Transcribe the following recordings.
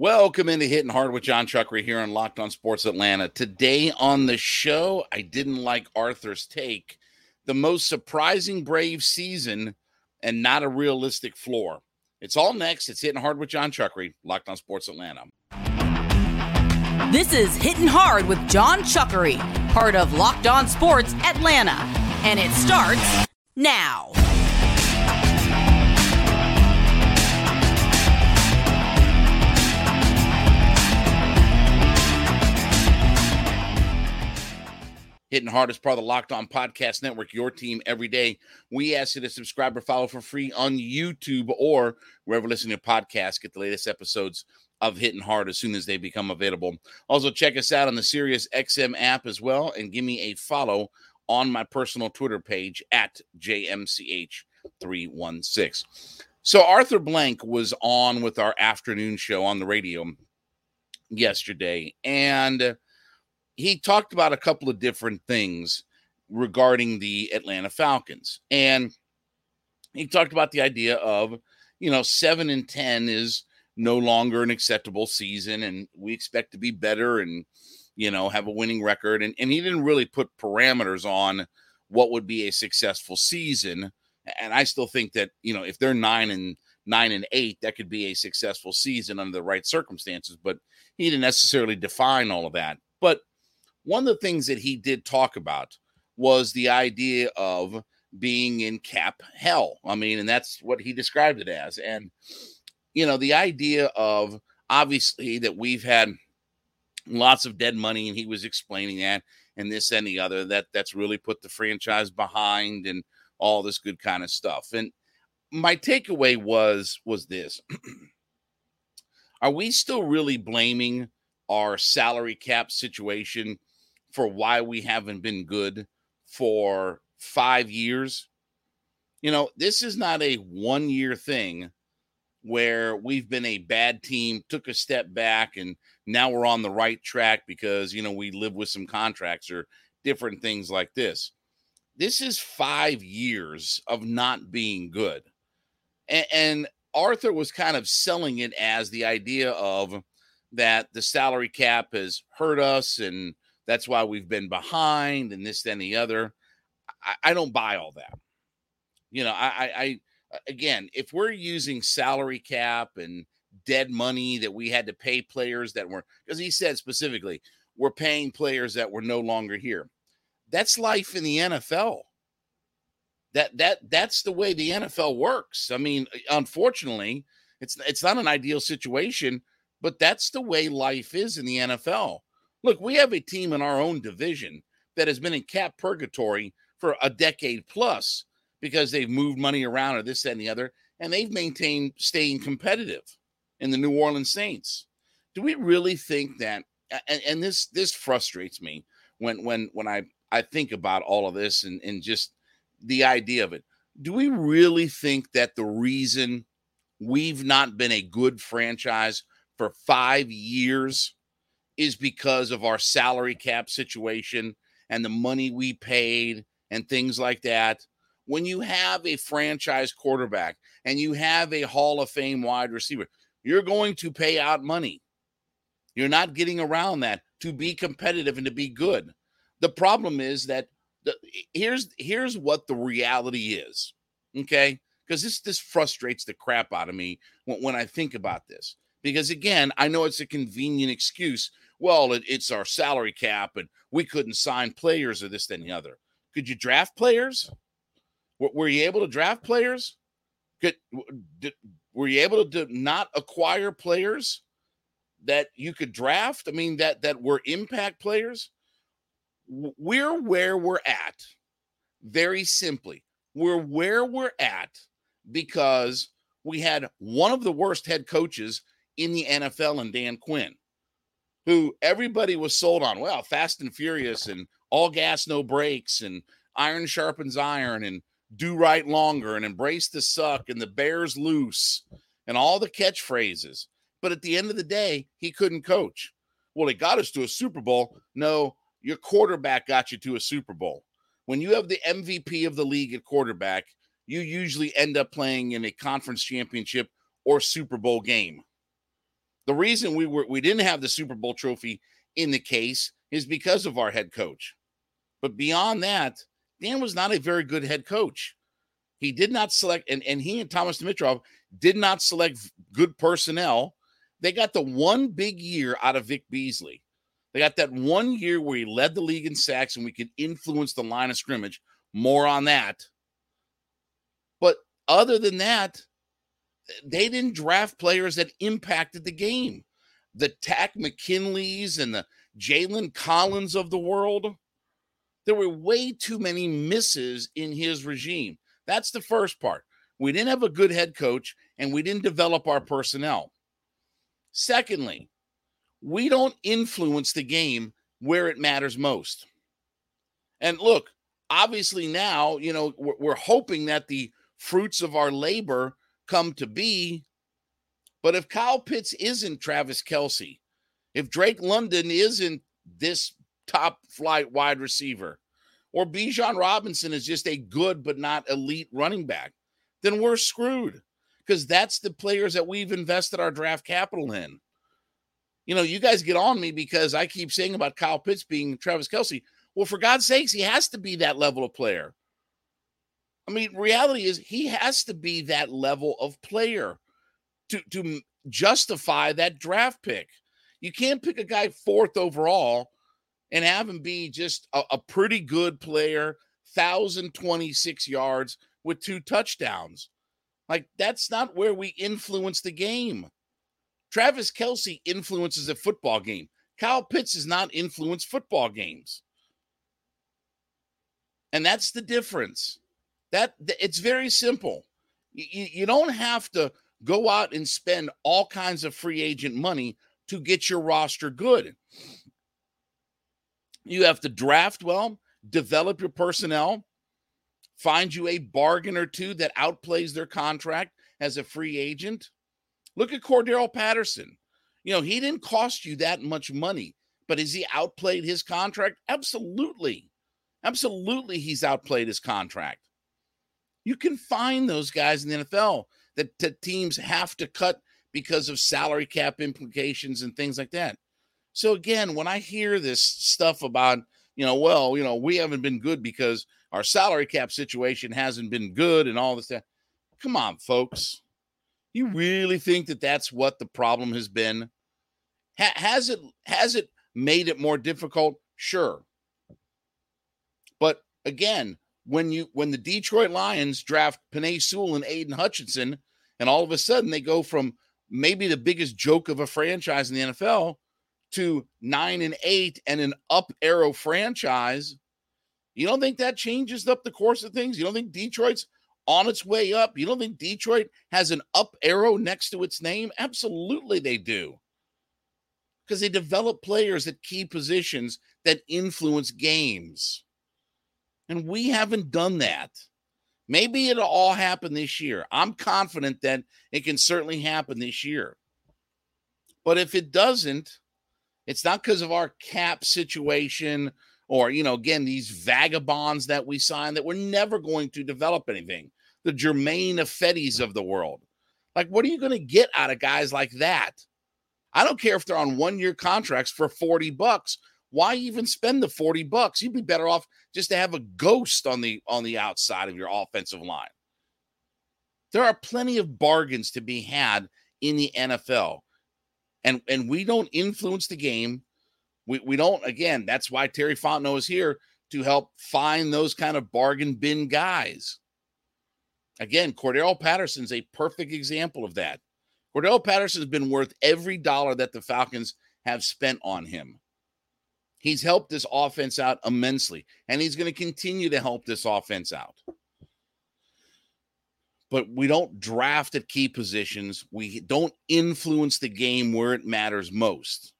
Welcome into Hitting Hard with Jon Chuckery here on Locked On Sports Atlanta. Today on the show, I didn't like Arthur's take. The most surprising Brave season and not a realistic floor. It's all next. It's Hitting Hard with Jon Chuckery, Locked On Sports Atlanta. This is Hitting Hard with Jon Chuckery, part of Locked On Sports Atlanta. And it starts now. Hitting Hard is part of the Locked On Podcast Network, your team every day. We ask you to subscribe or follow for free on YouTube or wherever listening to podcasts. Get the latest episodes of Hitting Hard as soon as they become available. Also, check us out on the Sirius XM app as well and give me a follow on my personal Twitter page at JMCH316. So, Arthur Blank was on with our afternoon show on the radio yesterday, and he talked about a couple of different things regarding the Atlanta Falcons. And he talked about the idea of, you know, seven and 10 is no longer an acceptable season, and we expect to be better and, you know, have a winning record. And, and he didn't really put parameters on what would be a successful season. And I still think that, you know, if they're nine and nine and eight, that could be a successful season under the right circumstances. But he didn't necessarily define all of that. But one of the things that he did talk about was the idea of being in cap hell. I mean, and that's what he described it as. And, you know, the idea of obviously that we've had lots of dead money, and he was explaining that and this and the other that that's really put the franchise behind and all this good kind of stuff. And my takeaway was was this. Are we still really blaming our salary cap situation for why we haven't been good for five years. You know, this is not a one year thing where we've been a bad team, took a step back, and now we're on the right track because, you know, we live with some contracts or different things like this. This is five years of not being good. And, and Arthur was kind of selling it as the idea of that the salary cap has hurt us and that's why we've been behind and this, then the other. I, I don't buy all that. You know, I, I, I uh, again, if we're using salary cap and dead money that we had to pay players that were, because he said specifically, we're paying players that were no longer here. That's life in the NFL. That that that's the way the NFL works. I mean, unfortunately, it's it's not an ideal situation, but that's the way life is in the NFL. Look, we have a team in our own division that has been in cap purgatory for a decade plus because they've moved money around or this, that, and the other, and they've maintained staying competitive in the New Orleans Saints. Do we really think that? And, and this this frustrates me when when when I I think about all of this and and just the idea of it. Do we really think that the reason we've not been a good franchise for five years is because of our salary cap situation and the money we paid and things like that. When you have a franchise quarterback and you have a Hall of Fame wide receiver, you're going to pay out money. You're not getting around that to be competitive and to be good. The problem is that the, here's here's what the reality is. Okay? Because this this frustrates the crap out of me when, when I think about this. Because again, I know it's a convenient excuse well, it, it's our salary cap and we couldn't sign players or this, then the other. Could you draft players? W- were you able to draft players? Could, did, were you able to not acquire players that you could draft? I mean, that that were impact players. We're where we're at. Very simply, we're where we're at because we had one of the worst head coaches in the NFL and Dan Quinn who everybody was sold on. Well, Fast and Furious and all gas, no brakes, and iron sharpens iron, and do right longer, and embrace the suck, and the bears loose, and all the catchphrases. But at the end of the day, he couldn't coach. Well, he got us to a Super Bowl. No, your quarterback got you to a Super Bowl. When you have the MVP of the league at quarterback, you usually end up playing in a conference championship or Super Bowl game. The reason we were we didn't have the Super Bowl trophy in the case is because of our head coach. But beyond that, Dan was not a very good head coach. He did not select, and, and he and Thomas Dimitroff did not select good personnel. They got the one big year out of Vic Beasley. They got that one year where he led the league in sacks and we could influence the line of scrimmage. More on that. But other than that, they didn't draft players that impacted the game. The Takk McKinleys and the Jalen Collins of the world. There were way too many misses in his regime. That's the first part. We didn't have a good head coach and we didn't develop our personnel. Secondly, we don't influence the game where it matters most. And look, obviously now, you know, we're hoping that the fruits of our labor come to be. But if Kyle Pitts isn't Travis Kelce, if Drake London isn't this top flight wide receiver, or Bijan Robinson is just a good but not elite running back, then we're screwed because that's the players that we've invested our draft capital in. You know, you guys get on me because I keep saying about Kyle Pitts being Travis Kelce. Well, for God's sakes, he has to be that level of player. I mean, reality is he has to be that level of player to, to justify that draft pick. You can't pick a guy fourth overall and have him be just a, a pretty good player, 1,026 yards with two touchdowns. Like, that's not where we influence the game. Travis Kelce influences a football game. Kyle Pitts does not influence football games. And that's the difference. That it's very simple. You, you don't have to go out and spend all kinds of free agent money to get your roster good. You have to draft well, develop your personnel, find you a bargain or two that outplays their contract as a free agent. Look at Cordarrelle Patterson. You know, he didn't cost you that much money, but has he outplayed his contract? Absolutely. Absolutely, he's outplayed his contract. You can find those guys in the NFL that, that teams have to cut because of salary cap implications and things like that. So again, when I hear this stuff about, you know, well, you know, we haven't been good because our salary cap situation hasn't been good and all this stuff. Come on, folks. You really think that that's what the problem has been? Ha- has it has it made it more difficult? Sure. But again, when you when the Detroit Lions draft Penei Sewell and Aidan Hutchinson, and all of a sudden they go from maybe the biggest joke of a franchise in the NFL to nine and eight and an up arrow franchise. You don't think that changes up the course of things? You don't think Detroit's on its way up? You don't think Detroit has an up arrow next to its name? Absolutely, they do. Because they develop players at key positions that influence games. And we haven't done that. Maybe it'll all happen this year. I'm confident that it can certainly happen this year. But if it doesn't, it's not because of our cap situation or, you know, again, these vagabonds that we sign that we're never going to develop anything. The Germain Ifedis of the world. Like, what are you going to get out of guys like that? I don't care if they're on one year contracts for 40 bucks. Why even spend the 40 bucks? You'd be better off just to have a ghost on the on the outside of your offensive line. There are plenty of bargains to be had in the NFL and and we don't influence the game. We we don't again. That's why Terry Fontenot is here to help find those kind of bargain bin guys. Again, Cordarrelle Patterson's a perfect example of that. Cordarrelle Patterson's been worth every dollar that the Falcons have spent on him. He's helped this offense out immensely, and he's going to continue to help this offense out but we don't draft at key positions. We don't influence the game where it matters most.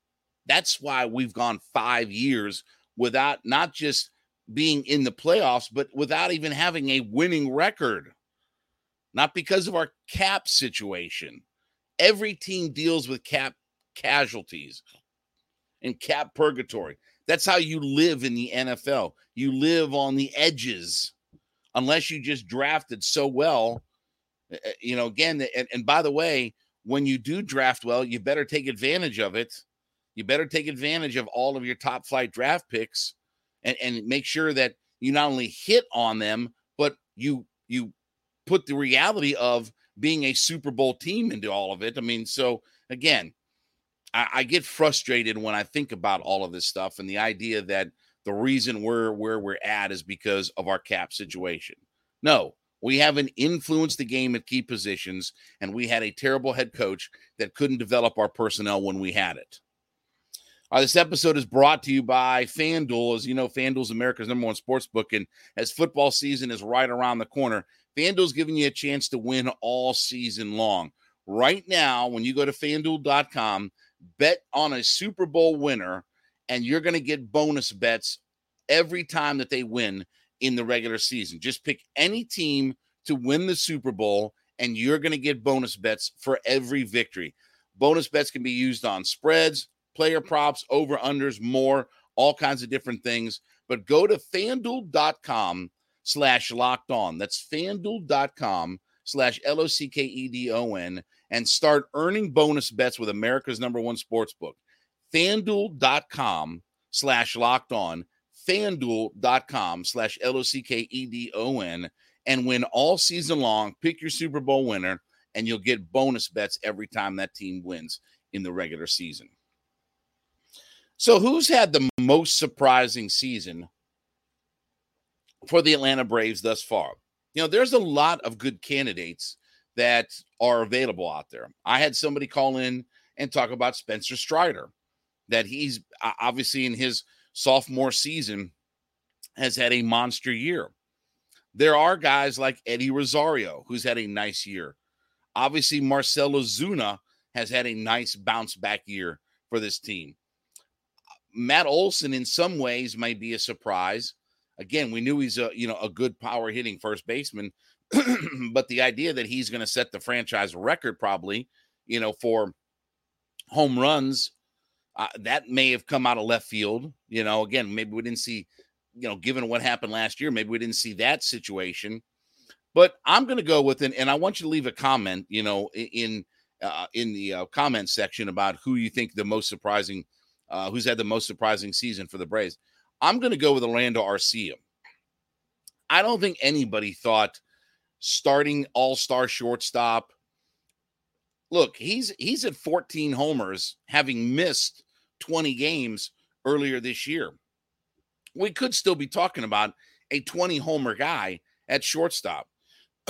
That's why we've gone five years without not just being in the playoffs, but without even having a winning record. Not because of our cap situation. Every team deals with cap casualties and cap purgatory. That's how you live in the NFL. You live on the edges unless you just drafted so well Eh, eh, you know, again, and, and by the way, when you do draft well, you better take advantage of it. You better take advantage of all of your top flight draft picks and, and make sure that you not only hit on them, but you you put the reality of being a Super Bowl team into all of it. I mean, so again, I, I, get frustrated when I think about all of this stuff and the idea that the reason we're where we're at is because of our cap situation. No, we haven't influenced the game at key positions, and we had a terrible head coach that couldn't develop our personnel when we had it. Uh, this episode is brought to you by FanDuel. As you know, FanDuel is America's number one sports book, and as football season is right around the corner, FanDuel's giving you a chance to win all season long. Right now, when you go to fanduel.com, bet on a Super Bowl winner, and you're going to get bonus bets every time that they win in the regular season. Just pick any team to win the Super Bowl, and you're going to get bonus bets for every victory. Bonus bets can be used on spreads, player props, over unders, more, all kinds of different things. But go to fanduel.com slash locked on. That's fanduel.com slash L O C K E D O N and start earning bonus bets with America's number one sports book. FanDuel.com slash locked on. FanDuel.com slash L O C K E D O N and win all season long. Pick your Super Bowl winner, and you'll get bonus bets every time that team wins in the regular season. So, who's had the most surprising season for the Atlanta Braves thus far? You know, there's a lot of good candidates that are available out there. I had somebody call in and talk about Spencer Strider, that he's obviously in his sophomore season has had a monster year. There are guys like Eddie Rosario, who's had a nice year. Obviously, Marcell Ozuna has had a nice bounce back year for this team. Matt Olson, in some ways, might be a surprise. Again, we knew he's a you know a good power hitting first baseman, but the idea that he's going to set the franchise record probably, you know, for home runs, uh, that may have come out of left field. You know, again, maybe we didn't see, you know, given what happened last year, maybe we didn't see that situation. But I'm going to go with it, and I want you to leave a comment, you know, in uh, in the uh, comment section about who you think the most surprising, uh, who's had the most surprising season for the Braves. I'm going to go with Orlando Arcia. I don't think anybody thought starting all-star shortstop. Look, he's he's at 14 homers, having missed 20 games earlier this year. We could still be talking about a 20 homer guy at shortstop.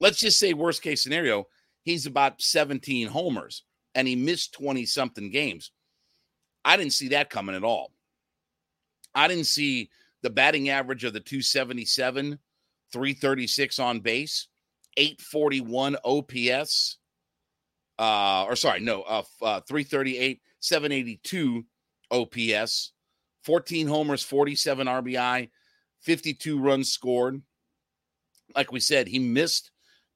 Let's just say worst case scenario, he's about 17 homers and he missed 20 something games. I didn't see that coming at all. I didn't see the batting average of the 277, 336 on base, 841 OPS. Uh, or sorry, no, uh, uh 338, 782 OPS, 14 homers, 47 RBI, 52 runs scored. Like we said, he missed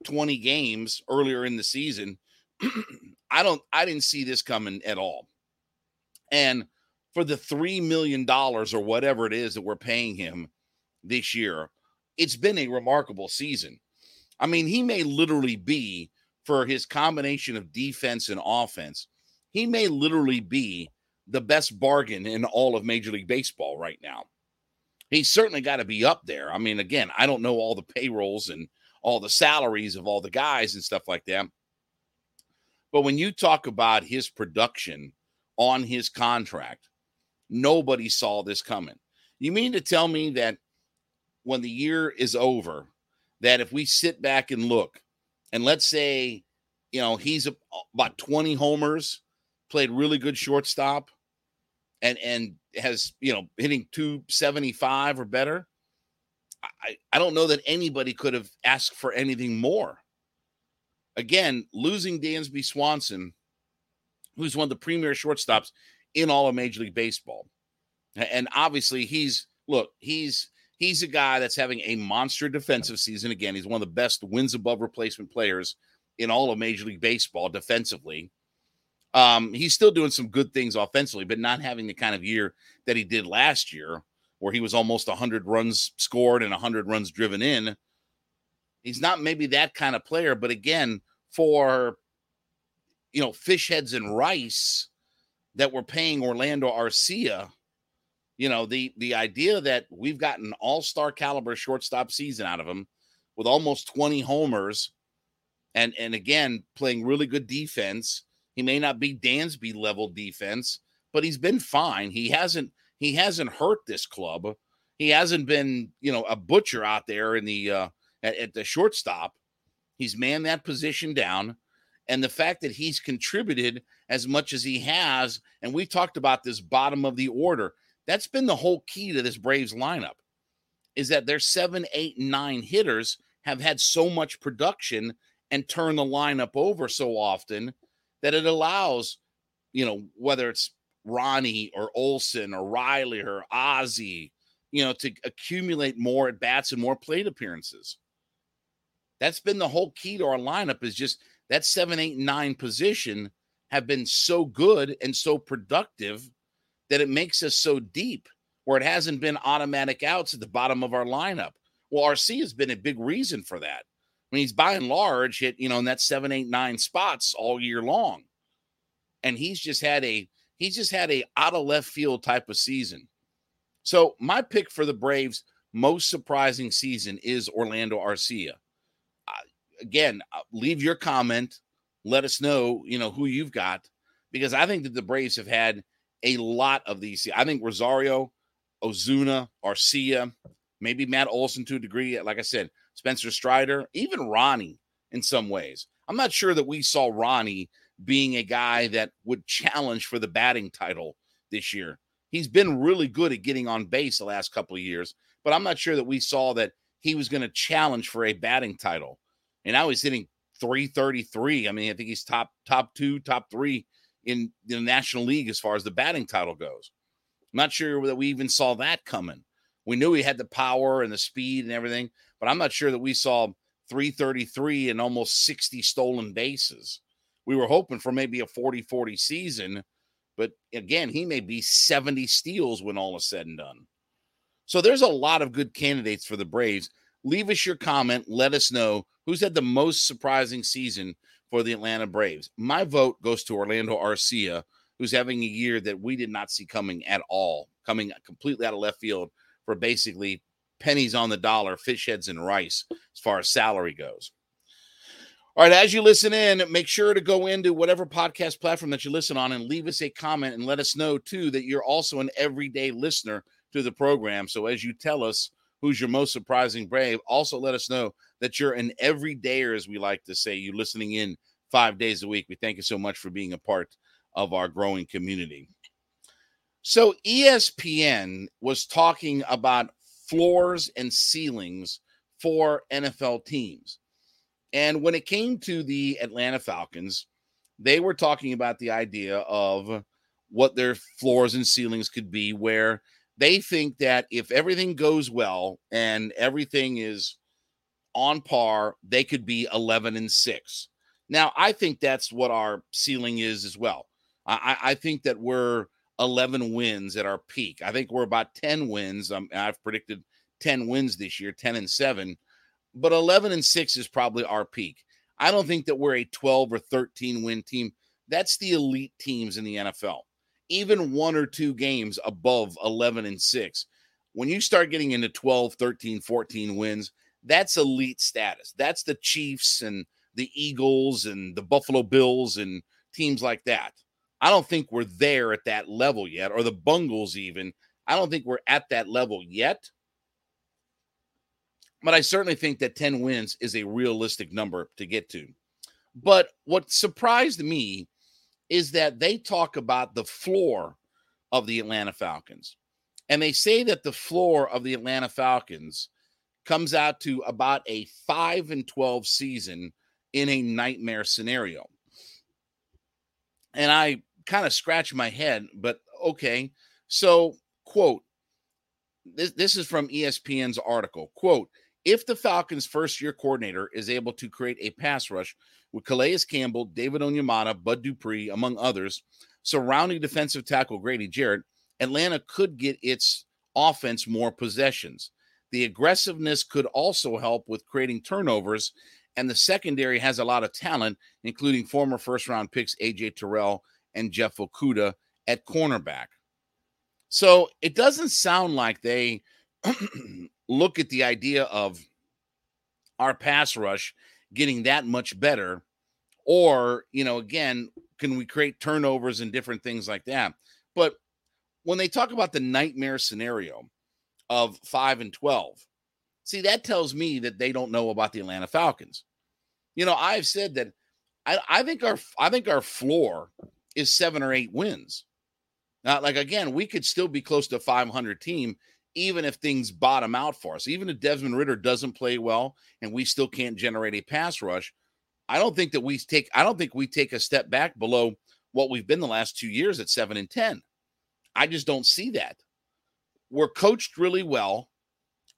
20 games earlier in the season. I don't I didn't see this coming at all. And for the $3 million or whatever it is that we're paying him this year, it's been a remarkable season. I mean, he may literally be for his combination of defense and offense, he may literally be the best bargain in all of Major League Baseball right now. He's certainly got to be up there. I mean, again, I don't know all the payrolls and all the salaries of all the guys and stuff like that. But when you talk about his production on his contract, Nobody saw this coming. You mean to tell me that when the year is over, that if we sit back and look, and let's say, you know, he's about 20 homers, played really good shortstop, and and has you know hitting 275 or better. I, I don't know that anybody could have asked for anything more. Again, losing Dansby Swanson, who's one of the premier shortstops in all of Major League Baseball. And obviously, he's look, he's he's a guy that's having a monster defensive season. Again, he's one of the best wins above replacement players in all of Major League Baseball defensively. Um, he's still doing some good things offensively, but not having the kind of year that he did last year, where he was almost 100 runs scored and 100 runs driven in. He's not maybe that kind of player, but again, for you know fish heads and rice that we're paying Orlando Arcia. You know, the the idea that we've gotten all-star caliber shortstop season out of him with almost 20 homers and and again playing really good defense. He may not be Dansby level defense, but he's been fine. He hasn't he hasn't hurt this club. He hasn't been, you know, a butcher out there in the uh at, at the shortstop. He's manned that position down. And the fact that he's contributed as much as he has, and we talked about this bottom of the order, that's been the whole key to this Braves lineup is that their seven, eight, nine hitters have had so much production and turn the lineup over so often that it allows, you know, whether it's Ronnie or Olson or Riley or Ozzie, you know, to accumulate more at bats and more plate appearances. That's been the whole key to our lineup is just that seven, eight, nine position have been so good and so productive that it makes us so deep where it hasn't been automatic outs at the bottom of our lineup. Well, Arcia has been a big reason for that. I mean, he's by and large hit, you know, in that seven, eight, nine spots all year long. And he's just had a he's just had a out of left field type of season. So my pick for the Braves most surprising season is Orlando Arcia. Uh, again, leave your comment. Let us know, you know, who you've got because I think that the Braves have had a lot of these. I think Rosario, Ozuna, Arcia, maybe Matt Olson to a degree. Uh, like I said, Spencer Strider, even Ronnie in some ways. I'm not sure that we saw Ronnie being a guy that would challenge for the batting title this year. He's been really good at getting on base the last couple of years, but I'm not sure that we saw that he was going to challenge for a batting title. And now he's hitting 333. I mean, I think he's top top 2, top 3 in the National League as far as the batting title goes. I'm not sure that we even saw that coming. We knew he had the power and the speed and everything, but I'm not sure that we saw 333 and almost 60 stolen bases. We were hoping for maybe a 40 40 season, but again, he may be 70 steals when all is said and done. So there's a lot of good candidates for the Braves. Leave us your comment. Let us know who's had the most surprising season for the Atlanta Braves. My vote goes to Orlando Arcia, who's having a year that we did not see coming at all, coming completely out of left field for basically pennies on the dollar, fish heads and rice as far as salary goes. All right, as you listen in, make sure to go into whatever podcast platform that you listen on and leave us a comment and let us know too that you're also an everyday listener to the program. So as you tell us who's your most surprising brave, also let us know that you're an everydayer, as we like to say, you listening in five days a week. We thank you so much for being a part of our growing community. So ESPN was talking about floors and ceilings for NFL teams. And when it came to the Atlanta Falcons, they were talking about the idea of what their floors and ceilings could be, where they think that if everything goes well and everything is on par, they could be 11 and 6. Now, I think that's what our ceiling is as well. I, I think that we're 11 wins at our peak. I think we're about 10 wins. Um, I've predicted 10 wins this year, 10 and 7, but 11 and 6 is probably our peak. I don't think that we're a 12 or 13 win team. That's the elite teams in the NFL. Even one or two games above 11 and 6. When you start getting into 12, 13, 14 wins, that's elite status. That's the Chiefs and the Eagles and the Buffalo Bills and teams like that. I don't think we're there at that level yet, or the Bungles even. I don't think we're at that level yet. But I certainly think that 10 wins is a realistic number to get to. But what surprised me is that they talk about the floor of the Atlanta Falcons. And they say that the floor of the Atlanta Falcons comes out to about a 5 and 12 season in a nightmare scenario. And I kind of scratch my head, but okay. So, quote, this, this is from ESPN's article. Quote, if the Falcons' first year coordinator is able to create a pass rush with Calais Campbell, David Onyemata, Bud Dupree, among others, surrounding defensive tackle Grady Jarrett, Atlanta could get its offense more possessions. The aggressiveness could also help with creating turnovers And the secondary has a lot of talent, including former first round picks AJ Terrell and Jeff Okudah at cornerback. So it doesn't sound like they look at the idea of our pass rush getting that much better. Or, you know, again, can we create turnovers and different things like that? But when they talk about the nightmare scenario of five and 12, see, that tells me that they don't know about the Atlanta Falcons. You know, I've said that I, I think our I think our floor is seven or eight wins. Now, like again, we could still be close to 500 team even if things bottom out for us. Even if Desmond Ridder doesn't play well and we still can't generate a pass rush, I don't think that we take I don't think we take a step back below what we've been the last 2 years at 7 and 10. I just don't see that. We're coached really well.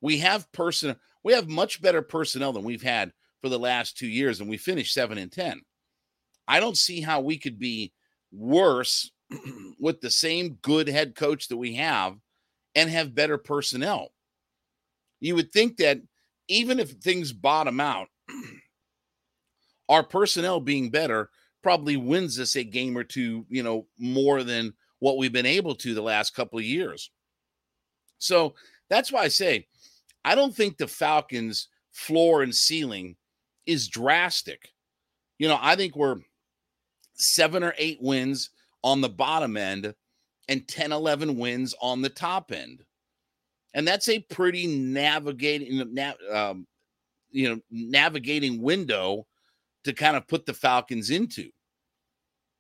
We have person we have much better personnel than we've had for the last 2 years and we finished 7 and 10. I don't see how we could be worse with the same good head coach that we have and have better personnel. You would think that even if things bottom out, our personnel being better probably wins us a game or two, you know, more than what we've been able to the last couple of years. So that's why I say I don't think the Falcons' floor and ceiling is drastic. You know, I think we're seven or eight wins on the bottom end and 10, 11 wins on the top end. And that's a pretty navigating, um, you know, navigating window to kind of put the Falcons into.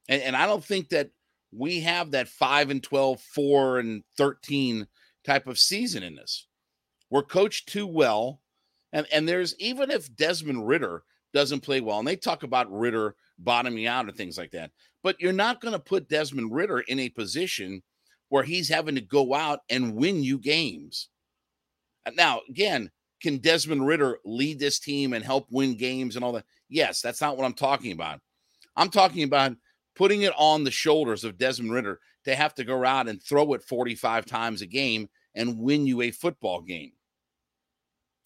And, and I don't think that we have that 5 and 12, 4 and 13 type of season in this. We're coached too well. And, and there's even if Desmond Ridder doesn't play well, and they talk about Ridder bottoming out and things like that. But you're not going to put Desmond Ridder in a position where he's having to go out and win you games. Now, again, can Desmond Ridder lead this team and help win games and all that? Yes, that's not what I'm talking about. I'm talking about putting it on the shoulders of Desmond Ridder to have to go out and throw it 45 times a game and win you a football game.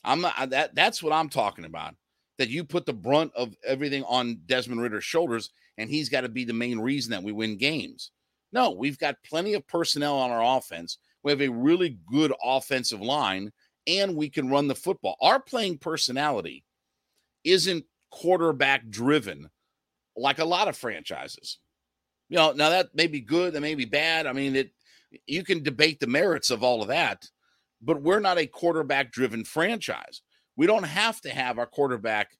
I'm not, that that's what I'm talking about that you put the brunt of everything on Desmond Ridder's shoulders, and he's got to be the main reason that we win games. No, we've got plenty of personnel on our offense. We have a really good offensive line, and we can run the football. Our playing personality isn't quarterback driven like a lot of franchises. You know, now that may be good, that may be bad. I mean, it you can debate the merits of all of that, but we're not a quarterback driven franchise. We don't have to have our quarterback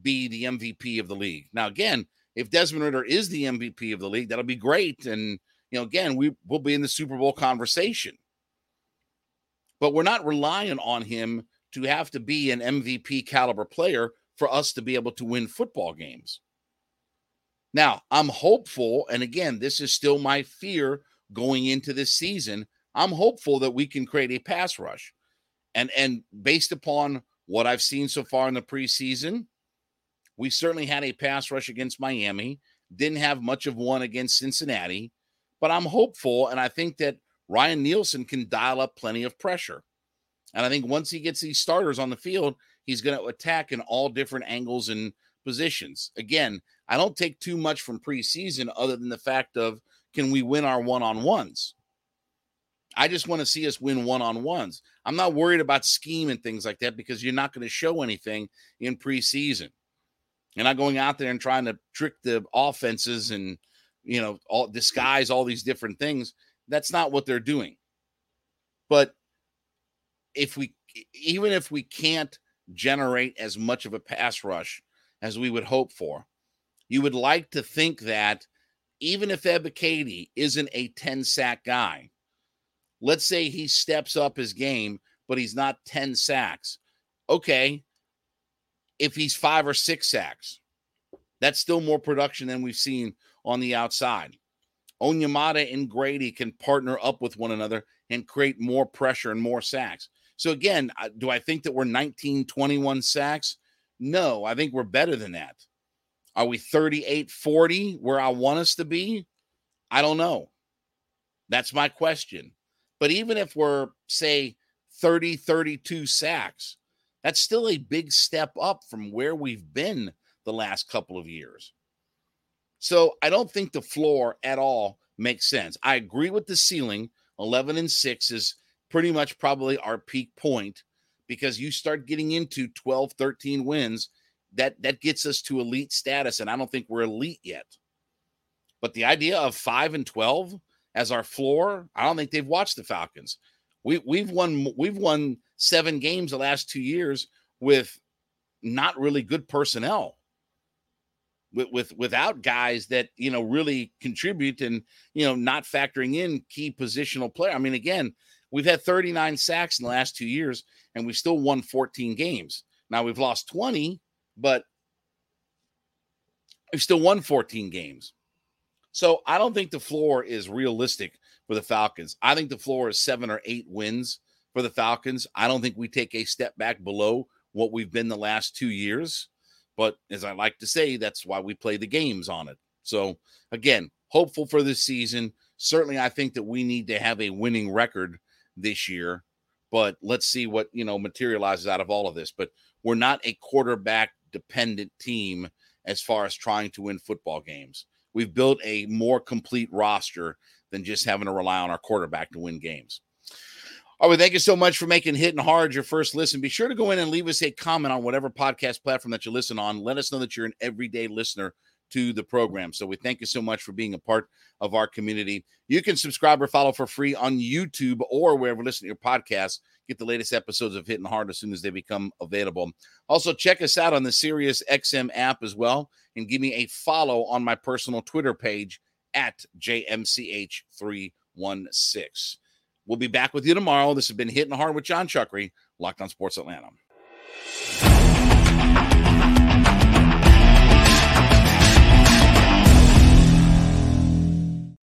be the MVP of the league. Now, again, if Desmond Ridder is the MVP of the league, that'll be great. And, you know, again, we will be in the Super Bowl conversation. But we're not relying on him to have to be an MVP caliber player for us to be able to win football games. Now, I'm hopeful, and again, this is still my fear going into this season. I'm hopeful that we can create a pass rush. And and based upon what I've seen so far in the preseason, we certainly had a pass rush against Miami, didn't have much of one against Cincinnati, but I'm hopeful. And I think that Ryan Nielsen can dial up plenty of pressure. And I think once he gets these starters on the field, he's going to attack in all different angles and positions. Again, I don't take too much from preseason other than the fact of can we win our one on ones? I just want to see us win one on ones. I'm not worried about scheme and things like that because you're not going to show anything in preseason. You're not going out there and trying to trick the offenses and you know all disguise all these different things. That's not what they're doing. But if we even if we can't generate as much of a pass rush as we would hope for, you would like to think that even if Ebiketie isn't a 10 sack guy, Let's say he steps up his game, but he's not 10 sacks. Okay. If he's five or six sacks, that's still more production than we've seen on the outside. Onyemata and Grady can partner up with one another and create more pressure and more sacks. So, again, do I think that we're 19, 21 sacks? No, I think we're better than that. Are we 38, 40 where I want us to be? I don't know. That's my question. But even if we're, say, 30, 32 sacks, That's still a big step up from where we've been the last couple of years. So I don't think the floor at all makes sense. I agree with the ceiling. 11 and 6 is pretty much probably our peak point because you start getting into 12, 13 wins, that that gets us to elite status and I don't think we're elite yet. But the idea of 5 and 12 as our floor, I don't think they've watched the Falcons. We we've won we've won 7 games the last 2 years with not really good personnel with, with without guys that you know really contribute and you know not factoring in key positional player. I mean, again, we've had 39 sacks in the last two years, and we've still won 14 games. Now we've lost 20, but we've still won 14 games. So I don't think the floor is realistic for the Falcons. I think the floor is seven or eight wins for the Falcons. I don't think we take a step back below what we've been the last two years. But as I like to say, that's why we play the games on it. So again, hopeful for this season. Certainly, I think that we need to have a winning record this year. But let's see what you know materializes out of all of this. But we're not a quarterback dependent team as far as trying to win football games. We've built a more complete roster than just having to rely on our quarterback to win games. All right, thank you so much for making Hitting Hard your first listen. Be sure to go in and leave us a comment on whatever podcast platform that you listen on. Let us know that you're an everyday listener to the program. So we thank you so much for being a part of our community. You can subscribe or follow for free on YouTube or wherever you listen to your podcast. Get the latest episodes of Hitting Hard as soon as they become available. Also, check us out on the Sirius XM app as well, and give me a follow on my personal Twitter page at JMCH316. We'll be back with you tomorrow. This has been Hitting Hard with Jon Chuckery, Locked on Sports Atlanta.